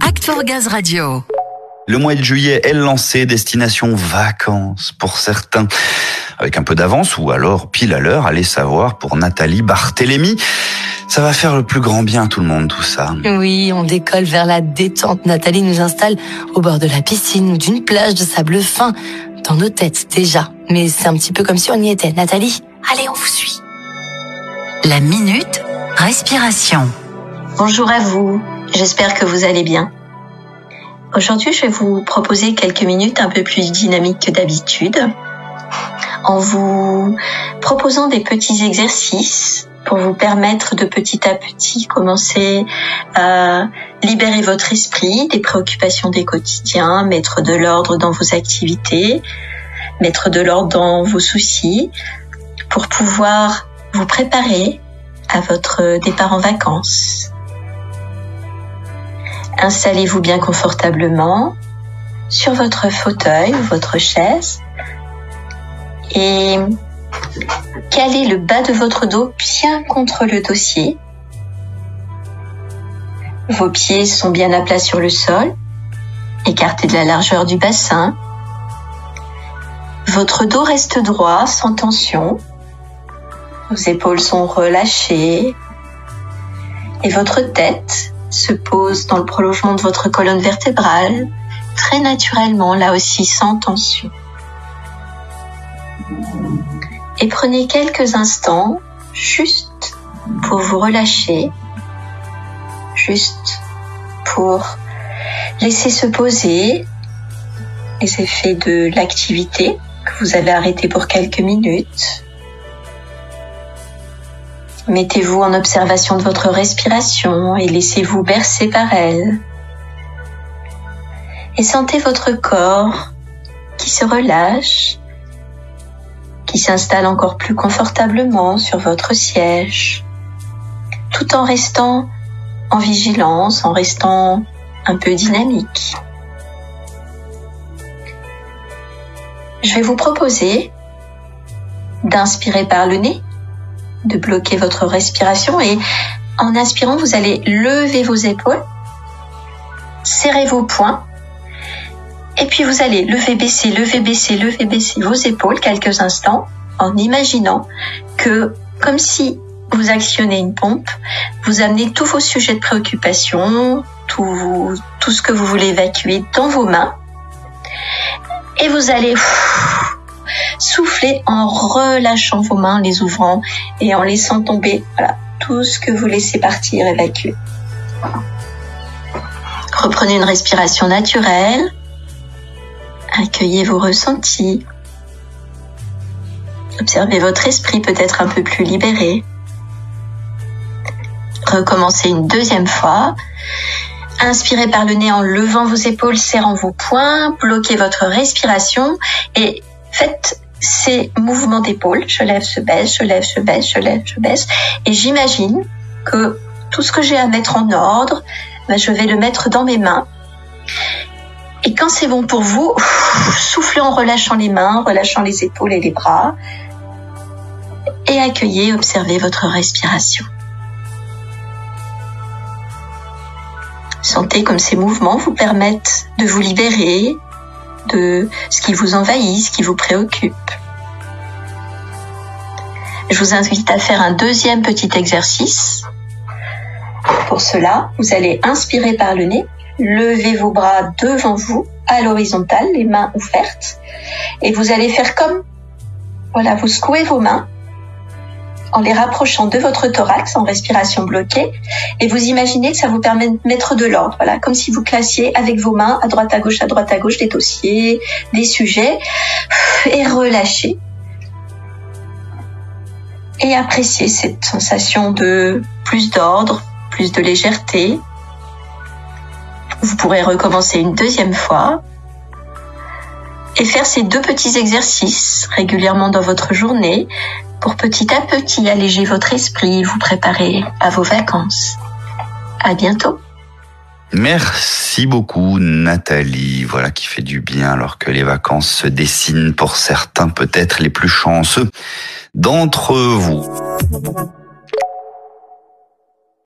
Act for Gaz Radio. Le mois de juillet est lancé, destination vacances pour certains. Avec un peu d'avance ou alors pile à l'heure, allez savoir pour Nathalie Barthélémy. Ça va faire le plus grand bien à tout le monde, tout ça. Oui, on décolle vers la détente. Nathalie nous installe au bord de la piscine ou d'une plage de sable fin. Dans nos têtes, déjà. Mais c'est un petit peu comme si on y était. Nathalie, allez, on vous suit. La minute respiration. Bonjour à vous. J'espère que vous allez bien. Aujourd'hui, je vais vous proposer quelques minutes un peu plus dynamiques que d'habitude en vous proposant des petits exercices pour vous permettre de petit à petit commencer à libérer votre esprit des préoccupations des quotidiens, mettre de l'ordre dans vos activités, mettre de l'ordre dans vos soucis pour pouvoir vous préparer à votre départ en vacances. Installez-vous bien confortablement sur votre fauteuil ou votre chaise et calez le bas de votre dos bien contre le dossier. Vos pieds sont bien à plat sur le sol, écartés de la largeur du bassin. Votre dos reste droit, sans tension. Vos épaules sont relâchées. Et votre tête se pose dans le prolongement de votre colonne vertébrale, très naturellement, là aussi sans tension. Et prenez quelques instants juste pour vous relâcher, juste pour laisser se poser les effets de l'activité que vous avez arrêté pour quelques minutes. Mettez-vous en observation de votre respiration et laissez-vous bercer par elle. Et sentez votre corps qui se relâche, qui s'installe encore plus confortablement sur votre siège, tout en restant en vigilance, en restant un peu dynamique. Je vais vous proposer d'inspirer par le nez de bloquer votre respiration et en inspirant, vous allez lever vos épaules, serrer vos poings et puis vous allez lever, baisser, lever, baisser, lever, baisser vos épaules quelques instants en imaginant que comme si vous actionnez une pompe, vous amenez tous vos sujets de préoccupation, tout, tout ce que vous voulez évacuer dans vos mains et vous allez Soufflez en relâchant vos mains, les ouvrant et en laissant tomber tout ce que vous laissez partir, évacuer. Reprenez une respiration naturelle. Accueillez vos ressentis. Observez votre esprit peut-être un peu plus libéré. Recommencez une deuxième fois. Inspirez par le nez en levant vos épaules, serrant vos poings, bloquez votre respiration et faites ces mouvements d'épaule. Je lève, je baisse, je lève, je baisse, je lève, je baisse. Et j'imagine que tout ce que j'ai à mettre en ordre, ben, je vais le mettre dans mes mains. Et quand c'est bon pour vous, soufflez en relâchant les mains, relâchant les épaules et les bras. Et accueillez, observez votre respiration. Sentez comme ces mouvements vous permettent de vous libérer, de ce qui vous envahit, ce qui vous préoccupe. Je vous invite à faire un deuxième petit exercice. Pour cela, vous allez inspirer par le nez, lever vos bras devant vous à l'horizontale, les mains ouvertes, et vous allez faire comme, voilà, vous secouez vos mains en les rapprochant de votre thorax en respiration bloquée et vous imaginez que ça vous permet de mettre de l'ordre, voilà, comme si vous classiez avec vos mains à droite à gauche, à droite à gauche des dossiers, des sujets et relâchez. Et appréciez cette sensation de plus d'ordre, plus de légèreté. Vous pourrez recommencer une deuxième fois et faire ces deux petits exercices régulièrement dans votre journée petit à petit alléger votre esprit, vous préparer à vos vacances. À bientôt. Merci beaucoup Nathalie, voilà qui fait du bien alors que les vacances se dessinent pour certains peut-être les plus chanceux d'entre vous.